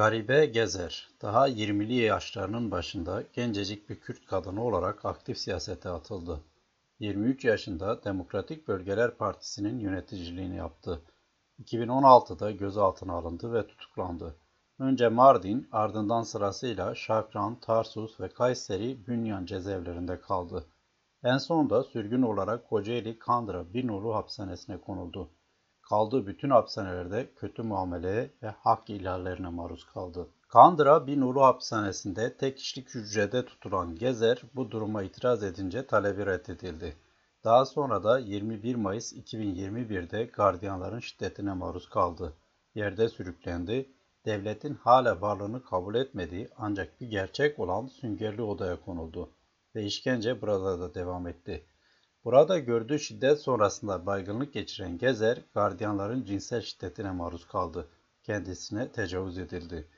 Garibe Gezer, daha 20'li yaşlarının başında gencecik bir Kürt kadını olarak aktif siyasete atıldı. 23 yaşında Demokratik Bölgeler Partisi'nin yöneticiliğini yaptı. 2016'da gözaltına alındı ve tutuklandı. Önce Mardin, ardından sırasıyla Şakran, Tarsus ve Kayseri Bünyan cezaevlerinde kaldı. En sonunda sürgün olarak Kocaeli Kandıra Binolu hapishanesine konuldu. Kaldığı bütün hapishanelerde kötü muameleye ve hak ihlallerine maruz kaldı. Kandıra Binolu hapishanesinde tek kişilik hücrede tutulan Gezer bu duruma itiraz edince talebi reddedildi. Daha sonra da 21 Mayıs 2021'de gardiyanların şiddetine maruz kaldı. Yerde sürüklendi. Devletin hala varlığını kabul etmediği ancak bir gerçek olan süngerli odaya konuldu ve işkence burada da devam etti. Burada gördüğü şiddet sonrasında baygınlık geçiren Gezer, gardiyanların cinsel şiddetine maruz kaldı. Kendisine tecavüz edildi.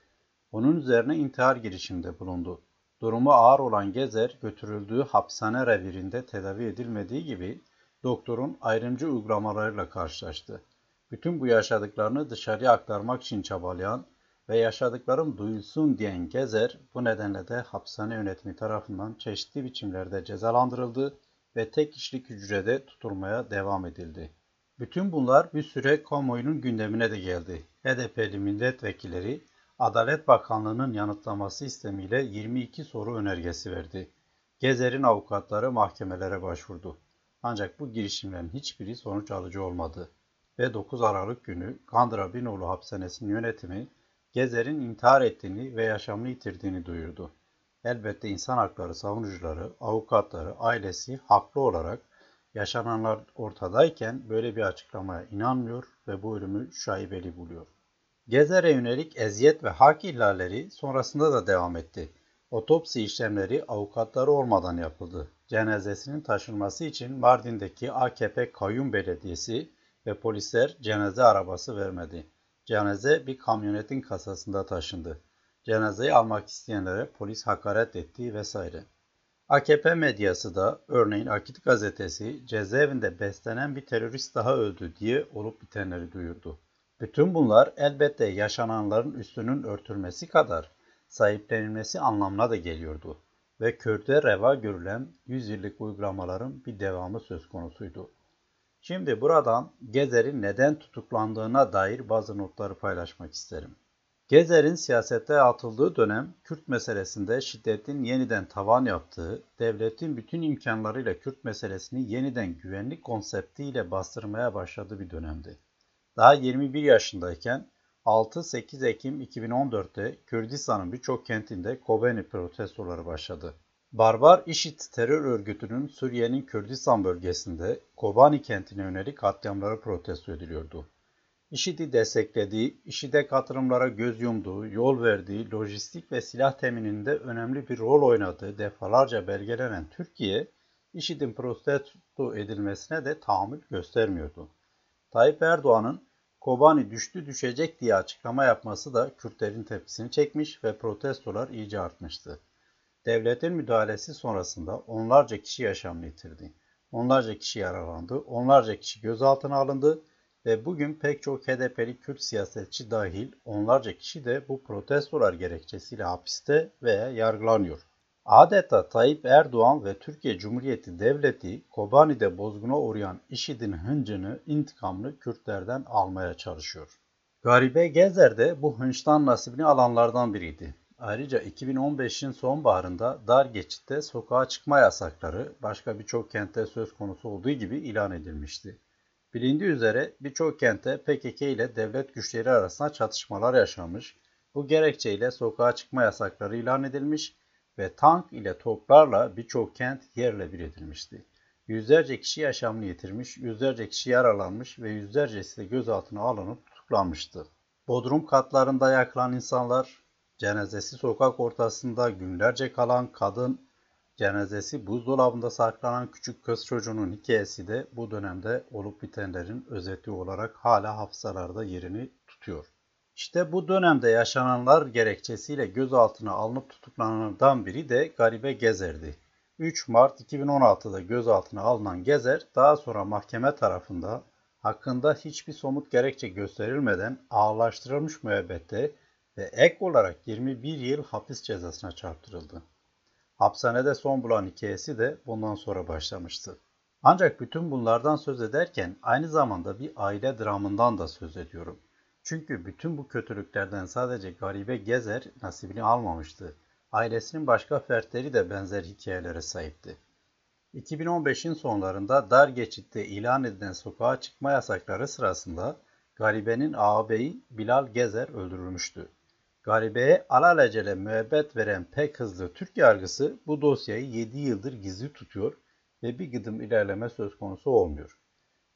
Onun üzerine intihar girişiminde bulundu. Durumu ağır olan Gezer, götürüldüğü hapishane revirinde tedavi edilmediği gibi doktorun ayrımcı uygulamalarıyla karşılaştı. Bütün bu yaşadıklarını dışarıya aktarmak için çabalayan ve yaşadıklarım duyulsun diyen Gezer, bu nedenle de hapishane yönetimi tarafından çeşitli biçimlerde cezalandırıldı ve tek kişilik hücrede tutulmaya devam edildi. Bütün bunlar bir süre kamuoyunun gündemine de geldi. HDP'li milletvekilleri Adalet Bakanlığı'nın yanıtlaması istemiyle 22 soru önergesi verdi. Gezer'in avukatları mahkemelere başvurdu. Ancak bu girişimlerin hiçbiri sonuç alıcı olmadı. Ve 9 Aralık günü Kandıra Binoğlu Hapishanesi'nin yönetimi Gezer'in intihar ettiğini ve yaşamını yitirdiğini duyurdu. Elbette insan hakları savunucuları, avukatları, ailesi haklı olarak yaşananlar ortadayken böyle bir açıklamaya inanmıyor ve bu ölümü şaibeli buluyor. Gezer'e yönelik eziyet ve hak ihlalleri sonrasında da devam etti. Otopsi işlemleri avukatları olmadan yapıldı. Cenazesinin taşınması için Mardin'deki AKP Kayyum Belediyesi ve polisler cenaze arabası vermedi. Cenaze bir kamyonetin kasasında taşındı. Cenazeyi almak isteyenlere polis hakaret etti vesaire. AKP medyası da örneğin Akit gazetesi cezaevinde beslenen bir terörist daha öldü diye olup bitenleri duyurdu. Bütün bunlar elbette yaşananların üstünün örtülmesi kadar sahiplenilmesi anlamına da geliyordu ve körde reva görülen 100 yıllık uygulamaların bir devamı söz konusuydu. Şimdi buradan Gezer'in neden tutuklandığına dair bazı notları paylaşmak isterim. Gezer'in siyasete atıldığı dönem Kürt meselesinde şiddetin yeniden tavan yaptığı, devletin bütün imkanlarıyla Kürt meselesini yeniden güvenlik konseptiyle bastırmaya başladığı bir dönemdi. Daha 21 yaşındayken 6-8 Ekim 2014'te Kürdistan'ın birçok kentinde Kobani protestoları başladı. Barbar IŞİD terör örgütünün Suriye'nin Kürdistan bölgesinde Kobani kentine yönelik katliamları protesto ediliyordu. IŞİD'i desteklediği, IŞİD'e katılımlara göz yumduğu, yol verdiği, lojistik ve silah temininde önemli bir rol oynadığı defalarca belgelenen Türkiye, IŞİD'in protesto edilmesine de tahammül göstermiyordu. Tayyip Erdoğan'ın Kobani düştü düşecek diye açıklama yapması da Kürtlerin tepkisini çekmiş ve protestolar iyice artmıştı. Devletin müdahalesi sonrasında onlarca kişi yaşamını yitirdi. Onlarca kişi yaralandı, onlarca kişi gözaltına alındı ve bugün pek çok HDP'li Kürt siyasetçi dahil onlarca kişi de bu protestolar gerekçesiyle hapiste veya yargılanıyor. Adeta Tayyip Erdoğan ve Türkiye Cumhuriyeti Devleti Kobani'de bozguna uğrayan IŞİD'in hıncını, intikamını Kürtlerden almaya çalışıyor. Garibe Gezer de bu hınçtan nasibini alanlardan biriydi. Ayrıca 2015'in sonbaharında dar geçitte sokağa çıkma yasakları başka birçok kentte söz konusu olduğu gibi ilan edilmişti. Bilindiği üzere birçok kentte PKK ile devlet güçleri arasında çatışmalar yaşanmış, bu gerekçeyle sokağa çıkma yasakları ilan edilmiş ve tank ile toplarla birçok kent yerle bir edilmişti. Yüzlerce kişi yaşamını yitirmiş, yüzlerce kişi yaralanmış ve yüzlercesi de gözaltına alınıp tutuklanmıştı. Bodrum katlarında yakılan insanlar, cenazesi sokak ortasında günlerce kalan kadın, cenazesi buzdolabında saklanan küçük kız çocuğunun hikayesi de bu dönemde olup bitenlerin özeti olarak hala hafızalarda yerini tutuyor. İşte bu dönemde yaşananlar gerekçesiyle gözaltına alınıp tutuklananlardan biri de Garibe Gezer'di. 3 Mart 2016'da gözaltına alınan Gezer daha sonra mahkeme tarafında hakkında hiçbir somut gerekçe gösterilmeden ağırlaştırılmış müebbette ve ek olarak 21 yıl hapis cezasına çarptırıldı. Hapishanede son bulan hikayesi de bundan sonra başlamıştı. Ancak bütün bunlardan söz ederken aynı zamanda bir aile dramından da söz ediyorum. Çünkü bütün bu kötülüklerden sadece garibe Gezer nasibini almamıştı. Ailesinin başka fertleri de benzer hikayelere sahipti. 2015'in sonlarında dar geçitte ilan edilen sokağa çıkma yasakları sırasında Garibe'nin ağabeyi Bilal Gezer öldürülmüştü. Garibe'ye alelacele müebbet veren pek hızlı Türk yargısı bu dosyayı 7 yıldır gizli tutuyor ve bir gıdım ilerleme söz konusu olmuyor.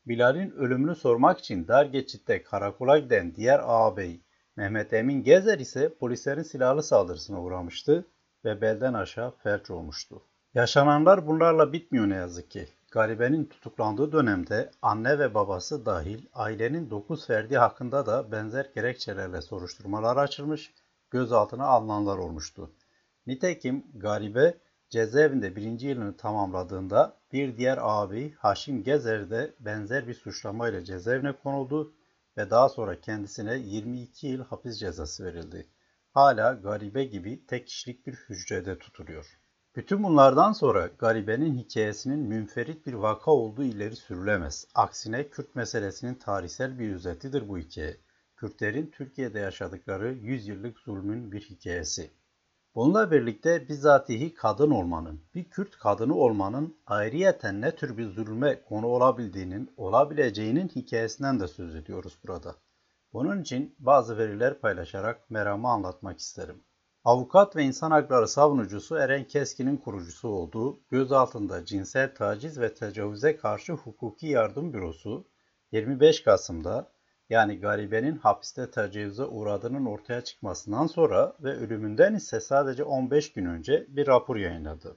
Bilal'in ölümünü sormak için dar geçitte karakola giden diğer ağabey Mehmet Emin Gezer ise polislerin silahlı saldırısına uğramıştı ve belden aşağı felç olmuştu. Yaşananlar bunlarla bitmiyor ne yazık ki. Garibenin tutuklandığı dönemde anne ve babası dahil ailenin 9 ferdi hakkında da benzer gerekçelerle soruşturmalar açılmış, gözaltına alınanlar olmuştu. Nitekim Garibe cezaevinde birinci yılını tamamladığında bir diğer ağabey Haşim Gezer de benzer bir suçlamayla cezaevine konuldu ve daha sonra kendisine 22 yıl hapis cezası verildi. Hala garibe gibi tek kişilik bir hücrede tutuluyor. Bütün bunlardan sonra garibenin hikayesinin münferit bir vaka olduğu ileri sürülemez. Aksine Kürt meselesinin tarihsel bir özetidir bu hikaye. Kürtlerin Türkiye'de yaşadıkları 100 yıllık zulmün bir hikayesi. Bununla birlikte bizatihi kadın olmanın, bir Kürt kadını olmanın ayrıyeten ne tür bir zulme konu olabildiğinin, olabileceğinin hikayesinden de söz ediyoruz burada. Bunun için bazı veriler paylaşarak meramı anlatmak isterim. Avukat ve insan hakları savunucusu Eren Keskin'in kurucusu olduğu gözaltında cinsel taciz ve tecavüze karşı hukuki yardım bürosu 25 Kasım'da yani garibenin hapiste tecavüze uğradığının ortaya çıkmasından sonra ve ölümünden ise sadece 15 gün önce bir rapor yayınladı.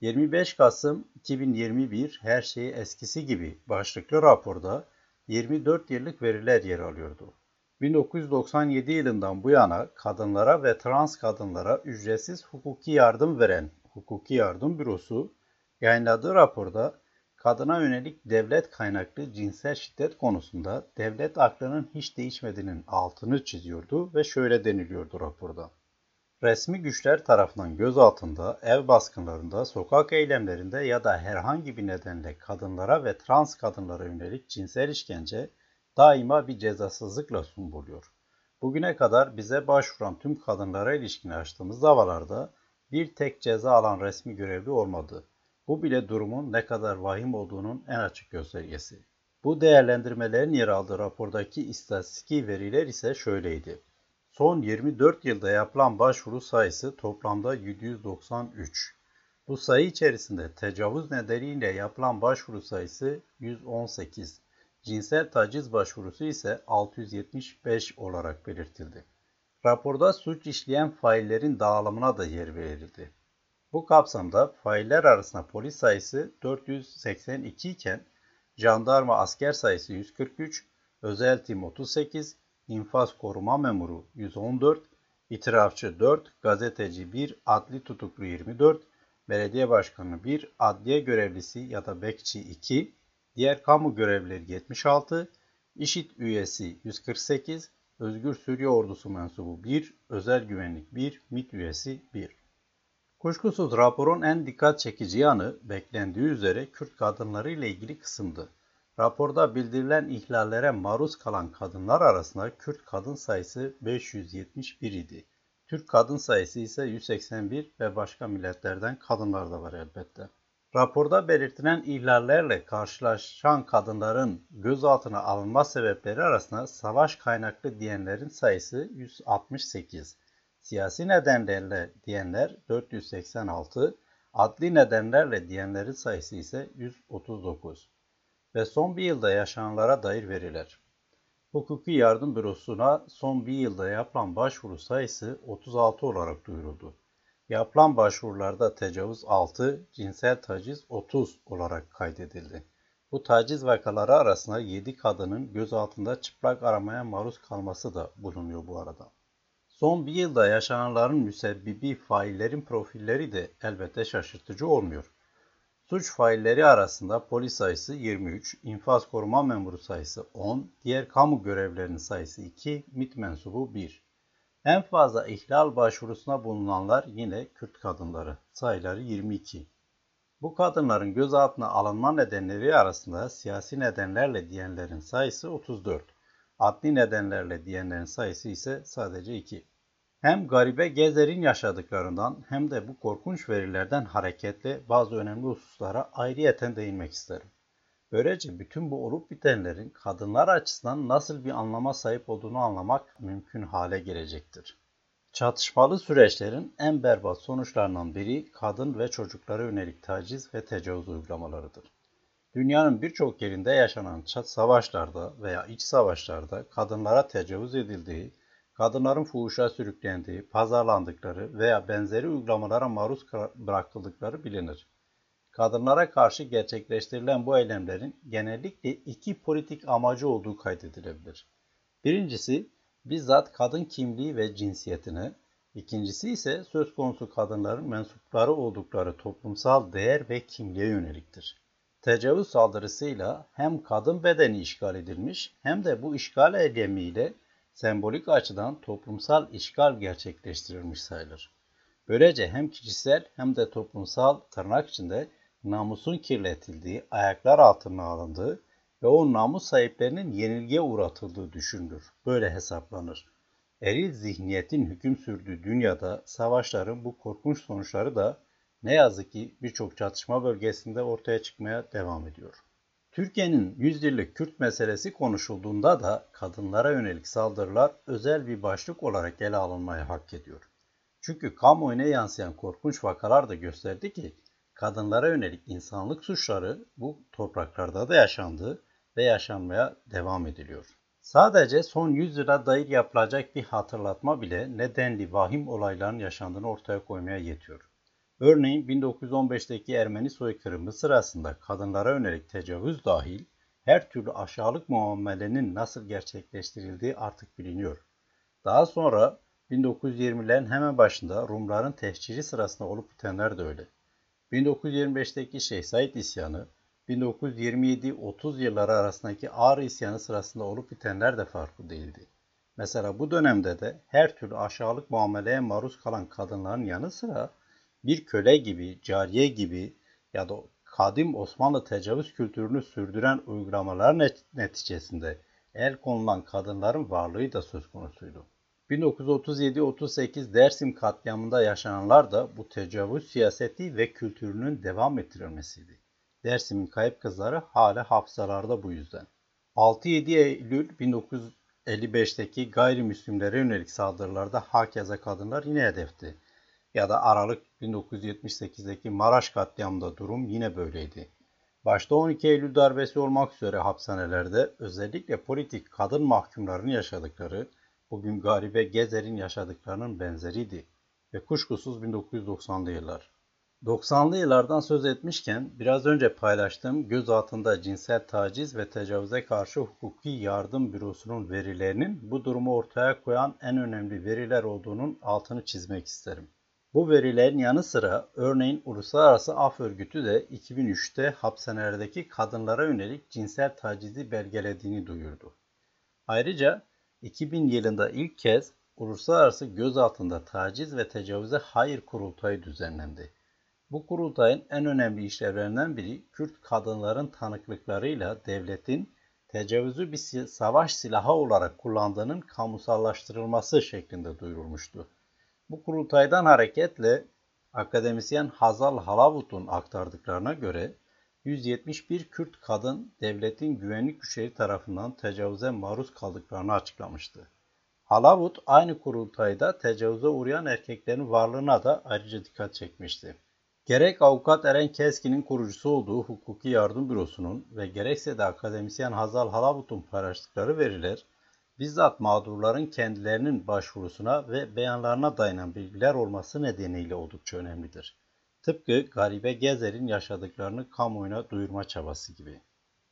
25 Kasım 2021 her şeyi eskisi gibi başlıklı raporda 24 yıllık veriler yer alıyordu. 1997 yılından bu yana kadınlara ve trans kadınlara ücretsiz hukuki yardım veren Hukuki Yardım Bürosu yayınladığı raporda kadına yönelik devlet kaynaklı cinsel şiddet konusunda devlet aklının hiç değişmediğinin altını çiziyordu ve şöyle deniliyordu raporda. Resmi güçler tarafından gözaltında, ev baskınlarında, sokak eylemlerinde ya da herhangi bir nedenle kadınlara ve trans kadınlara yönelik cinsel işkence daima bir cezasızlıkla sunbuluyor. Bugüne kadar bize başvuran tüm kadınlara ilişkin açtığımız davalarda bir tek ceza alan resmi görevli olmadı. Bu bile durumun ne kadar vahim olduğunun en açık göstergesi. Bu değerlendirmelerin yer aldığı rapordaki istatistiki veriler ise şöyleydi. Son 24 yılda yapılan başvuru sayısı toplamda 793. Bu sayı içerisinde tecavüz nedeniyle yapılan başvuru sayısı 118. Cinsel taciz başvurusu ise 675 olarak belirtildi. Raporda suç işleyen faillerin dağılımına da yer verildi. Bu kapsamda failler arasında polis sayısı 482 iken jandarma asker sayısı 143, özel tim 38, infaz koruma memuru 114, itirafçı 4, gazeteci 1, adli tutuklu 24, belediye başkanı 1, adliye görevlisi ya da bekçi 2, diğer kamu görevlileri 76, işit üyesi 148, Özgür Suriye Ordusu mensubu 1, özel güvenlik 1, MİT üyesi 1. Kuşkusuz raporun en dikkat çekici yanı beklendiği üzere Kürt kadınları ile ilgili kısımdı. Raporda bildirilen ihlallere maruz kalan kadınlar arasında Kürt kadın sayısı 571 idi. Türk kadın sayısı ise 181 ve başka milletlerden kadınlar da var elbette. Raporda belirtilen ihlallerle karşılaşan kadınların gözaltına alınma sebepleri arasında savaş kaynaklı diyenlerin sayısı 168, siyasi nedenlerle diyenler 486, adli nedenlerle diyenlerin sayısı ise 139 ve son bir yılda yaşananlara dair veriler. Hukuki Yardım Bürosu'na son bir yılda yapılan başvuru sayısı 36 olarak duyuruldu. Yapılan başvurularda tecavüz 6, cinsel taciz 30 olarak kaydedildi. Bu taciz vakaları arasında 7 kadının gözaltında çıplak aramaya maruz kalması da bulunuyor bu arada. Son bir yılda yaşananların müsebbibi faillerin profilleri de elbette şaşırtıcı olmuyor. Suç failleri arasında polis sayısı 23, infaz koruma memuru sayısı 10, diğer kamu görevlerinin sayısı 2, MİT mensubu 1. En fazla ihlal başvurusuna bulunanlar yine Kürt kadınları. Sayıları 22. Bu kadınların gözaltına alınma nedenleri arasında siyasi nedenlerle diyenlerin sayısı 34. Adli nedenlerle diyenlerin sayısı ise sadece 2. Hem Garibe Gezer'in yaşadıklarından hem de bu korkunç verilerden hareketle bazı önemli hususlara ayrıyeten değinmek isterim. Böylece bütün bu olup bitenlerin kadınlar açısından nasıl bir anlama sahip olduğunu anlamak mümkün hale gelecektir. Çatışmalı süreçlerin en berbat sonuçlarından biri kadın ve çocuklara yönelik taciz ve tecavüz uygulamalarıdır. Dünyanın birçok yerinde yaşanan savaşlarda veya iç savaşlarda kadınlara tecavüz edildiği, kadınların fuhuşa sürüklendiği, pazarlandıkları veya benzeri uygulamalara maruz bırakıldıkları bilinir. Kadınlara karşı gerçekleştirilen bu eylemlerin genellikle iki politik amacı olduğu kaydedilebilir. Birincisi, bizzat kadın kimliği ve cinsiyetine, ikincisi ise söz konusu kadınların mensupları oldukları toplumsal değer ve kimliğe yöneliktir. Tecavüz saldırısıyla hem kadın bedeni işgal edilmiş hem de bu işgal eylemiyle sembolik açıdan toplumsal işgal gerçekleştirilmiş sayılır. Böylece hem kişisel hem de toplumsal tırnak içinde namusun kirletildiği, ayaklar altına alındığı ve o namus sahiplerinin yenilgiye uğratıldığı düşünülür. Böyle hesaplanır. Eril zihniyetin hüküm sürdüğü dünyada savaşların bu korkunç sonuçları da ne yazık ki birçok çatışma bölgesinde ortaya çıkmaya devam ediyor. Türkiye'nin yüzyıllık Kürt meselesi konuşulduğunda da kadınlara yönelik saldırılar özel bir başlık olarak ele alınmayı hak ediyor. Çünkü kamuoyuna yansıyan korkunç vakalar da gösterdi ki kadınlara yönelik insanlık suçları bu topraklarda da yaşandı ve yaşanmaya devam ediliyor. Sadece son 100 yıla dair yapılacak bir hatırlatma bile nedenli vahim olayların yaşandığını ortaya koymaya yetiyor. Örneğin 1915'teki Ermeni soykırımı sırasında kadınlara yönelik tecavüz dahil her türlü aşağılık muamelenin nasıl gerçekleştirildiği artık biliniyor. Daha sonra 1920'lerin hemen başında Rumların tehciri sırasında olup bitenler de öyle. 1925'teki Şeyh Said isyanı, 1927-30 yılları arasındaki Ağrı isyanı sırasında olup bitenler de farklı değildi. Mesela bu dönemde de her türlü aşağılık muameleye maruz kalan kadınların yanı sıra bir köle gibi, cariye gibi ya da kadim Osmanlı tecavüz kültürünü sürdüren uygulamalar neticesinde el konulan kadınların varlığı da söz konusuydu. 1937-38 Dersim katliamında yaşananlar da bu tecavüz siyaseti ve kültürünün devam ettirilmesiydi. Dersim'in kayıp kızları hala hafızalarda bu yüzden. 6-7 Eylül 1955'teki gayrimüslimlere yönelik saldırılarda hakeza kadınlar yine hedefti. Ya da Aralık 1978'deki Maraş katliamında durum yine böyleydi. Başta 12 Eylül darbesi olmak üzere hapishanelerde özellikle politik kadın mahkumların yaşadıkları bugün Garibe Gezer'in yaşadıklarının benzeriydi ve kuşkusuz 1990'lı yıllar. 90'lı yıllardan söz etmişken biraz önce paylaştığım gözaltında cinsel taciz ve tecavüze karşı hukuki yardım bürosunun verilerinin bu durumu ortaya koyan en önemli veriler olduğunun altını çizmek isterim. Bu verilerin yanı sıra örneğin Uluslararası Af Örgütü de 2003'te hapishanelerdeki kadınlara yönelik cinsel tacizi belgelediğini duyurdu. Ayrıca 2000 yılında ilk kez Uluslararası Gözaltında Taciz ve Tecavüze Hayır Kurultayı düzenlendi. Bu kurultayın en önemli işlevlerinden biri Kürt kadınların tanıklıklarıyla devletin tecavüzü bir savaş silahı olarak kullandığının kamusallaştırılması şeklinde duyurulmuştu. Bu kurultaydan hareketle akademisyen Hazal Halavut'un aktardıklarına göre 171 Kürt kadın devletin güvenlik güçleri tarafından tecavüze maruz kaldıklarını açıklamıştı. Halavut aynı kurultayda tecavüze uğrayan erkeklerin varlığına da ayrıca dikkat çekmişti. Gerek avukat Eren Keskin'in kurucusu olduğu Hukuki Yardım Bürosu'nun ve gerekse de akademisyen Hazal Halavut'un paylaştıkları veriler, bizzat mağdurların kendilerinin başvurusuna ve beyanlarına dayanan bilgiler olması nedeniyle oldukça önemlidir. Tıpkı Garibe Gezer'in yaşadıklarını kamuoyuna duyurma çabası gibi.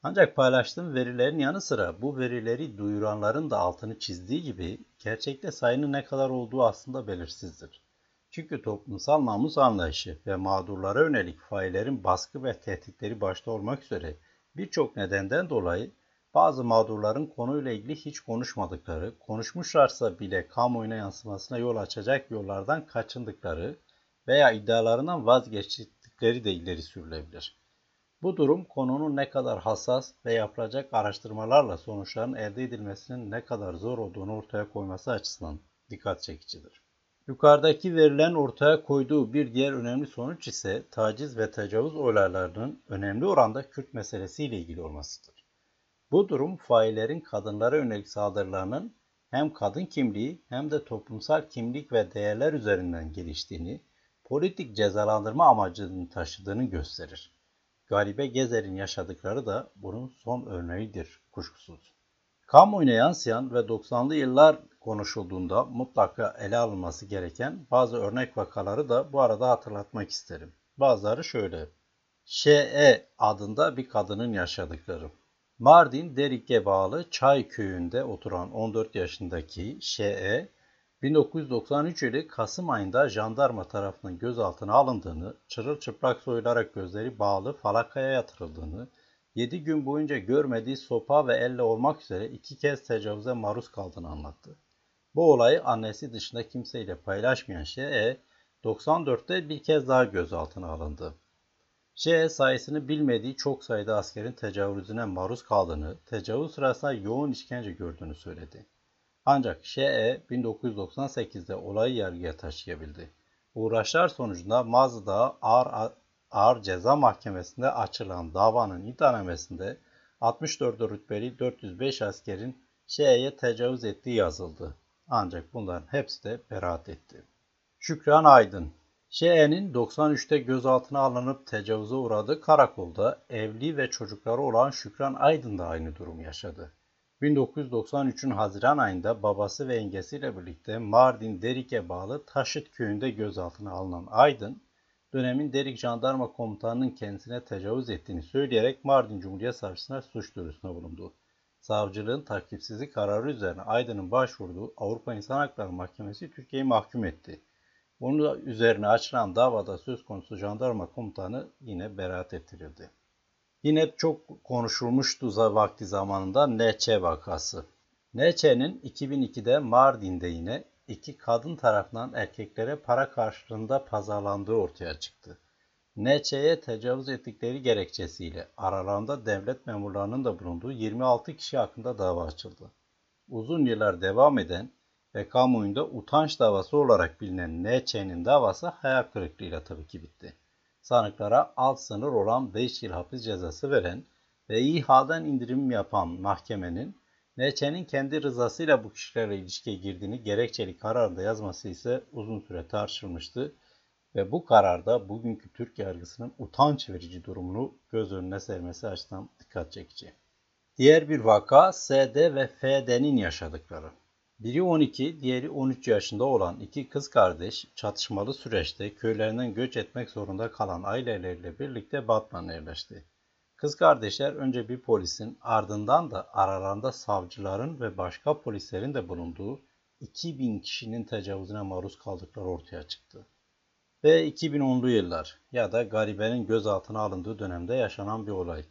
Ancak paylaştığım verilerin yanı sıra bu verileri duyuranların da altını çizdiği gibi gerçekte sayının ne kadar olduğu aslında belirsizdir. Çünkü toplumsal namus anlayışı ve mağdurlara yönelik faillerin baskı ve tehditleri başta olmak üzere birçok nedenden dolayı bazı mağdurların konuyla ilgili hiç konuşmadıkları, konuşmuşlarsa bile kamuoyuna yansımasına yol açacak yollardan kaçındıkları veya iddialarından vazgeçtikleri de ileri sürülebilir. Bu durum konunun ne kadar hassas ve yapılacak araştırmalarla sonuçların elde edilmesinin ne kadar zor olduğunu ortaya koyması açısından dikkat çekicidir. Yukarıdaki verilen ortaya koyduğu bir diğer önemli sonuç ise taciz ve tecavüz olaylarının önemli oranda Kürt meselesiyle ilgili olmasıdır. Bu durum faillerin kadınlara yönelik saldırılarının hem kadın kimliği hem de toplumsal kimlik ve değerler üzerinden geliştiğini, politik cezalandırma amacını taşıdığını gösterir. Garibe Gezer'in yaşadıkları da bunun son örneğidir kuşkusuz. Kamuoyuna yansıyan ve 90'lı yıllar konuşulduğunda mutlaka ele alınması gereken bazı örnek vakaları da bu arada hatırlatmak isterim. Bazıları şöyle. Şe adında bir kadının yaşadıkları. Mardin Derik'e bağlı Çay köyünde oturan 14 yaşındaki Şe 1993 yılı Kasım ayında jandarma tarafından gözaltına alındığını, çırılçıplak soyularak gözleri bağlı falakaya yatırıldığını, 7 gün boyunca görmediği sopa ve elle olmak üzere iki kez tecavüze maruz kaldığını anlattı. Bu olayı annesi dışında kimseyle paylaşmayan Şe, 94'te bir kez daha gözaltına alındı. Şe sayısını bilmediği çok sayıda askerin tecavüzüne maruz kaldığını, tecavüz sırasında yoğun işkence gördüğünü söyledi. Ancak Şe 1998'de olayı yargıya taşıyabildi. Uğraşlar sonucunda Mazda ağır, ağır ceza mahkemesinde açılan davanın iddianamesinde 64 rütbeli 405 askerin Şe'ye tecavüz ettiği yazıldı. Ancak bunların hepsi de beraat etti. Şükran Aydın Şe'nin 93'te gözaltına alınıp tecavüze uğradığı karakolda evli ve çocukları olan Şükran Aydın da aynı durumu yaşadı. 1993'ün Haziran ayında babası ve yengesiyle birlikte Mardin Derik'e bağlı Taşıt köyünde gözaltına alınan Aydın, dönemin Derik Jandarma Komutanı'nın kendisine tecavüz ettiğini söyleyerek Mardin Cumhuriyet Savcısına suç duyurusunda bulundu. Savcılığın takipsizlik kararı üzerine Aydın'ın başvurduğu Avrupa İnsan Hakları Mahkemesi Türkiye'yi mahkum etti. Bunun üzerine açılan davada söz konusu jandarma komutanı yine beraat ettirildi. Yine çok konuşulmuştu vakti zamanında NÇ vakası. NÇ'nin 2002'de Mardin'de yine iki kadın tarafından erkeklere para karşılığında pazarlandığı ortaya çıktı. NÇ'ye tecavüz ettikleri gerekçesiyle aralarında devlet memurlarının da bulunduğu 26 kişi hakkında dava açıldı. Uzun yıllar devam eden ve kamuoyunda utanç davası olarak bilinen NÇ'nin davası hayal kırıklığıyla tabii ki bitti. Sanıklara alt sınır olan 5 yıl hapis cezası veren ve İHA'dan indirim yapan mahkemenin NÇ'nin kendi rızasıyla bu kişilerle ilişkiye girdiğini gerekçeli kararda yazması ise uzun süre tartışılmıştı ve bu kararda bugünkü Türk yargısının utanç verici durumunu göz önüne sermesi açısından dikkat çekici. Diğer bir vaka SD ve FD'nin yaşadıkları. Biri 12, diğeri 13 yaşında olan iki kız kardeş çatışmalı süreçte köylerinden göç etmek zorunda kalan aileleriyle birlikte Batman'a yerleşti. Kız kardeşler önce bir polisin ardından da aralarında savcıların ve başka polislerin de bulunduğu 2000 kişinin tecavüzüne maruz kaldıkları ortaya çıktı. Ve 2010'lu yıllar ya da garibenin gözaltına alındığı dönemde yaşanan bir olay.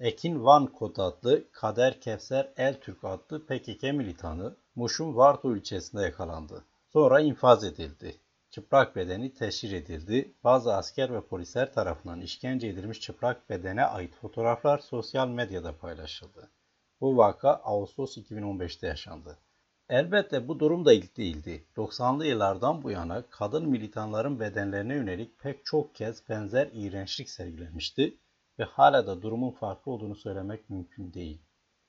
Ekin Van Kod adlı Kader Kevser El Türk adlı PKK militanı Muş'un Varto ilçesinde yakalandı. Sonra infaz edildi. Çıplak bedeni teşhir edildi. Bazı asker ve polisler tarafından işkence edilmiş çıplak bedene ait fotoğraflar sosyal medyada paylaşıldı. Bu vaka Ağustos 2015'te yaşandı. Elbette bu durum da ilk değildi. 90'lı yıllardan bu yana kadın militanların bedenlerine yönelik pek çok kez benzer iğrençlik sergilenmişti ve hala da durumun farklı olduğunu söylemek mümkün değil.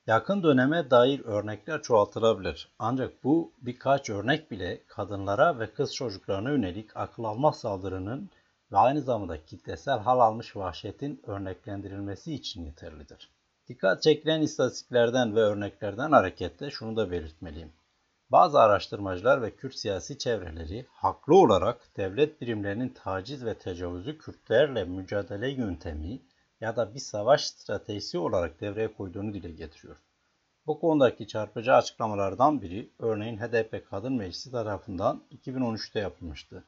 Yakın döneme dair örnekler çoğaltılabilir. Ancak bu birkaç örnek bile kadınlara ve kız çocuklarına yönelik akıl almaz saldırının ve aynı zamanda kitlesel hal almış vahşetin örneklendirilmesi için yeterlidir. Dikkat çekilen istatistiklerden ve örneklerden hareketle şunu da belirtmeliyim. Bazı araştırmacılar ve Kürt siyasi çevreleri haklı olarak devlet birimlerinin taciz ve tecavüzü Kürtlerle mücadele yöntemi ya da bir savaş stratejisi olarak devreye koyduğunu dile getiriyor. Bu konudaki çarpıcı açıklamalardan biri örneğin HDP Kadın Meclisi tarafından 2013'te yapılmıştı.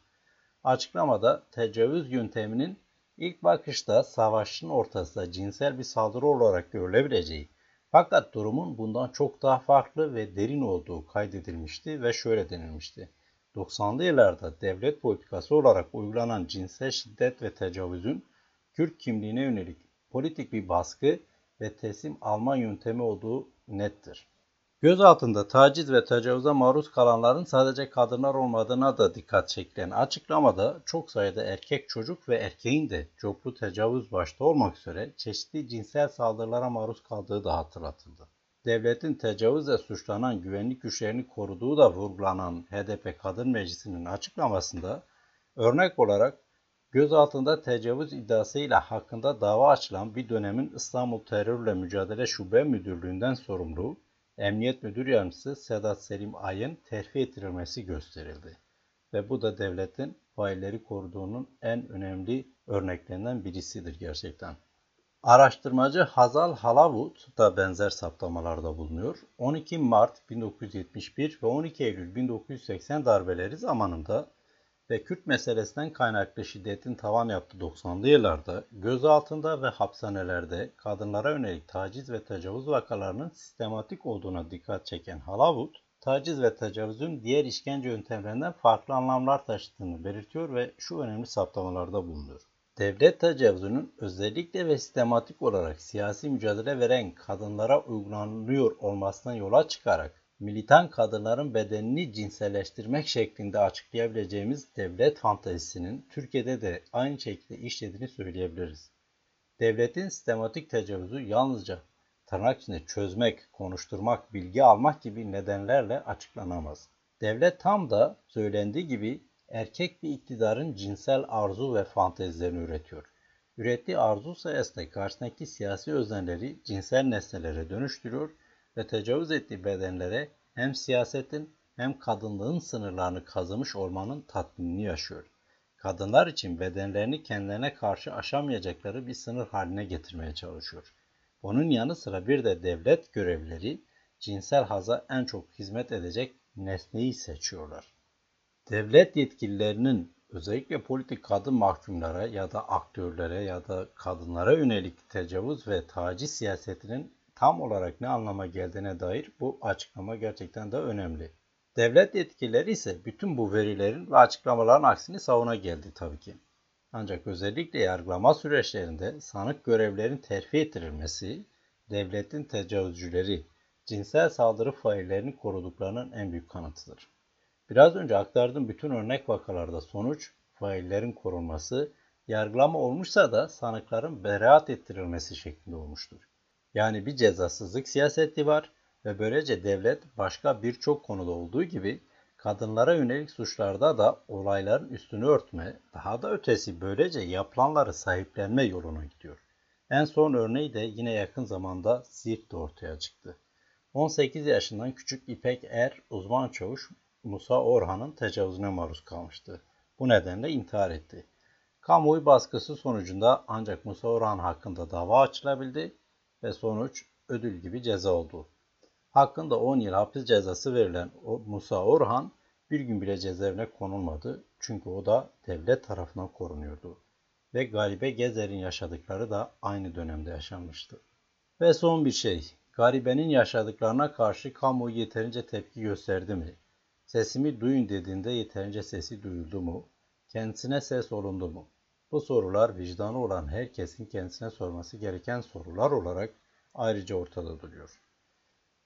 Açıklamada tecavüz yönteminin ilk bakışta savaşın ortasında cinsel bir saldırı olarak görülebileceği Fakat durumun bundan çok daha farklı ve derin olduğu kaydedilmişti ve şöyle denilmişti. 90'lı yıllarda devlet politikası olarak uygulanan cinsel şiddet ve tecavüzün Kürt kimliğine yönelik politik bir baskı ve teslim alma yöntemi olduğu nettir. Göz altında taciz ve tecavüze maruz kalanların sadece kadınlar olmadığına da dikkat çekilen açıklamada çok sayıda erkek çocuk ve erkeğin de çoklu tecavüz başta olmak üzere çeşitli cinsel saldırılara maruz kaldığı da hatırlatıldı. Devletin tecavüzle suçlanan güvenlik güçlerini koruduğu da vurgulanan HDP Kadın Meclisi'nin açıklamasında örnek olarak gözaltında tecavüz iddiasıyla hakkında dava açılan bir dönemin İstanbul Terörle Mücadele Şube Müdürlüğü'nden sorumlu Emniyet Müdür Yardımcısı Sedat Selim Ay'ın terfi ettirilmesi gösterildi. Ve bu da devletin failleri koruduğunun en önemli örneklerinden birisidir gerçekten. Araştırmacı Hazal Halavut da benzer saptamalarda bulunuyor. 12 Mart 1971 ve 12 Eylül 1980 darbeleri zamanında ve Kürt meselesinden kaynaklı şiddetin tavan yaptığı 90'lı yıllarda gözaltında ve hapishanelerde kadınlara yönelik taciz ve tecavüz vakalarının sistematik olduğuna dikkat çeken Halavut, taciz ve tecavüzün diğer işkence yöntemlerinden farklı anlamlar taşıdığını belirtiyor ve şu önemli saptamalarda bulunuyor. Devlet tecavüzünün özellikle ve sistematik olarak siyasi mücadele veren kadınlara uygulanıyor olmasından yola çıkarak militan kadınların bedenini cinselleştirmek şeklinde açıklayabileceğimiz devlet fantezisinin Türkiye'de de aynı şekilde işlediğini söyleyebiliriz. Devletin sistematik tecavüzü yalnızca tırnak içinde çözmek, konuşturmak, bilgi almak gibi nedenlerle açıklanamaz. Devlet tam da söylendiği gibi erkek bir iktidarın cinsel arzu ve fantezilerini üretiyor. Ürettiği arzu sayesinde karşısındaki siyasi özenleri cinsel nesnelere dönüştürüyor ve tecavüz ettiği bedenlere hem siyasetin hem kadınlığın sınırlarını kazımış olmanın tatminini yaşıyor. Kadınlar için bedenlerini kendilerine karşı aşamayacakları bir sınır haline getirmeye çalışıyor. Bunun yanı sıra bir de devlet görevlileri cinsel haza en çok hizmet edecek nesneyi seçiyorlar. Devlet yetkililerinin özellikle politik kadın mahkumlara ya da aktörlere ya da kadınlara yönelik tecavüz ve taciz siyasetinin tam olarak ne anlama geldiğine dair bu açıklama gerçekten de önemli. Devlet yetkilileri ise bütün bu verilerin ve açıklamaların aksini savuna geldi tabii ki. Ancak özellikle yargılama süreçlerinde sanık görevlerin terfi ettirilmesi, devletin tecavüzcüleri, cinsel saldırı faillerini koruduklarının en büyük kanıtıdır. Biraz önce aktardığım bütün örnek vakalarda sonuç faillerin korunması, yargılama olmuşsa da sanıkların beraat ettirilmesi şeklinde olmuştur. Yani bir cezasızlık siyaseti var ve böylece devlet başka birçok konuda olduğu gibi kadınlara yönelik suçlarda da olayların üstünü örtme, daha da ötesi böylece yapılanları sahiplenme yoluna gidiyor. En son örneği de yine yakın zamanda Siirt'te ortaya çıktı. 18 yaşından küçük İpek Er uzman çavuş Musa Orhan'ın tecavüzüne maruz kalmıştı. Bu nedenle intihar etti. Kamuoyu baskısı sonucunda ancak Musa Orhan hakkında dava açılabildi ve sonuç ödül gibi ceza oldu. Hakkında 10 yıl hapis cezası verilen Musa Orhan bir gün bile cezaevine konulmadı çünkü o da devlet tarafından korunuyordu. Ve Garibe Gezer'in yaşadıkları da aynı dönemde yaşanmıştı. Ve son bir şey, Garibe'nin yaşadıklarına karşı kamuoyu yeterince tepki gösterdi mi? Sesimi duyun dediğinde yeterince sesi duyuldu mu? Kendisine ses olundu mu? Bu sorular vicdanı olan herkesin kendisine sorması gereken sorular olarak ayrıca ortada duruyor.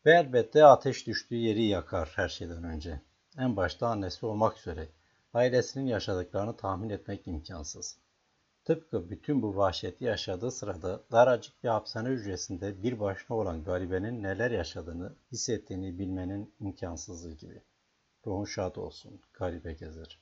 Ve elbette ateş düştüğü yeri yakar her şeyden önce. En başta annesi olmak üzere ailesinin yaşadıklarını tahmin etmek imkansız. Tıpkı bütün bu vahşeti yaşadığı sırada daracık bir hapishane hücresinde bir başına olan garibenin neler yaşadığını, hissettiğini bilmenin imkansızlığı gibi. Ruhun şad olsun, garibe gezer.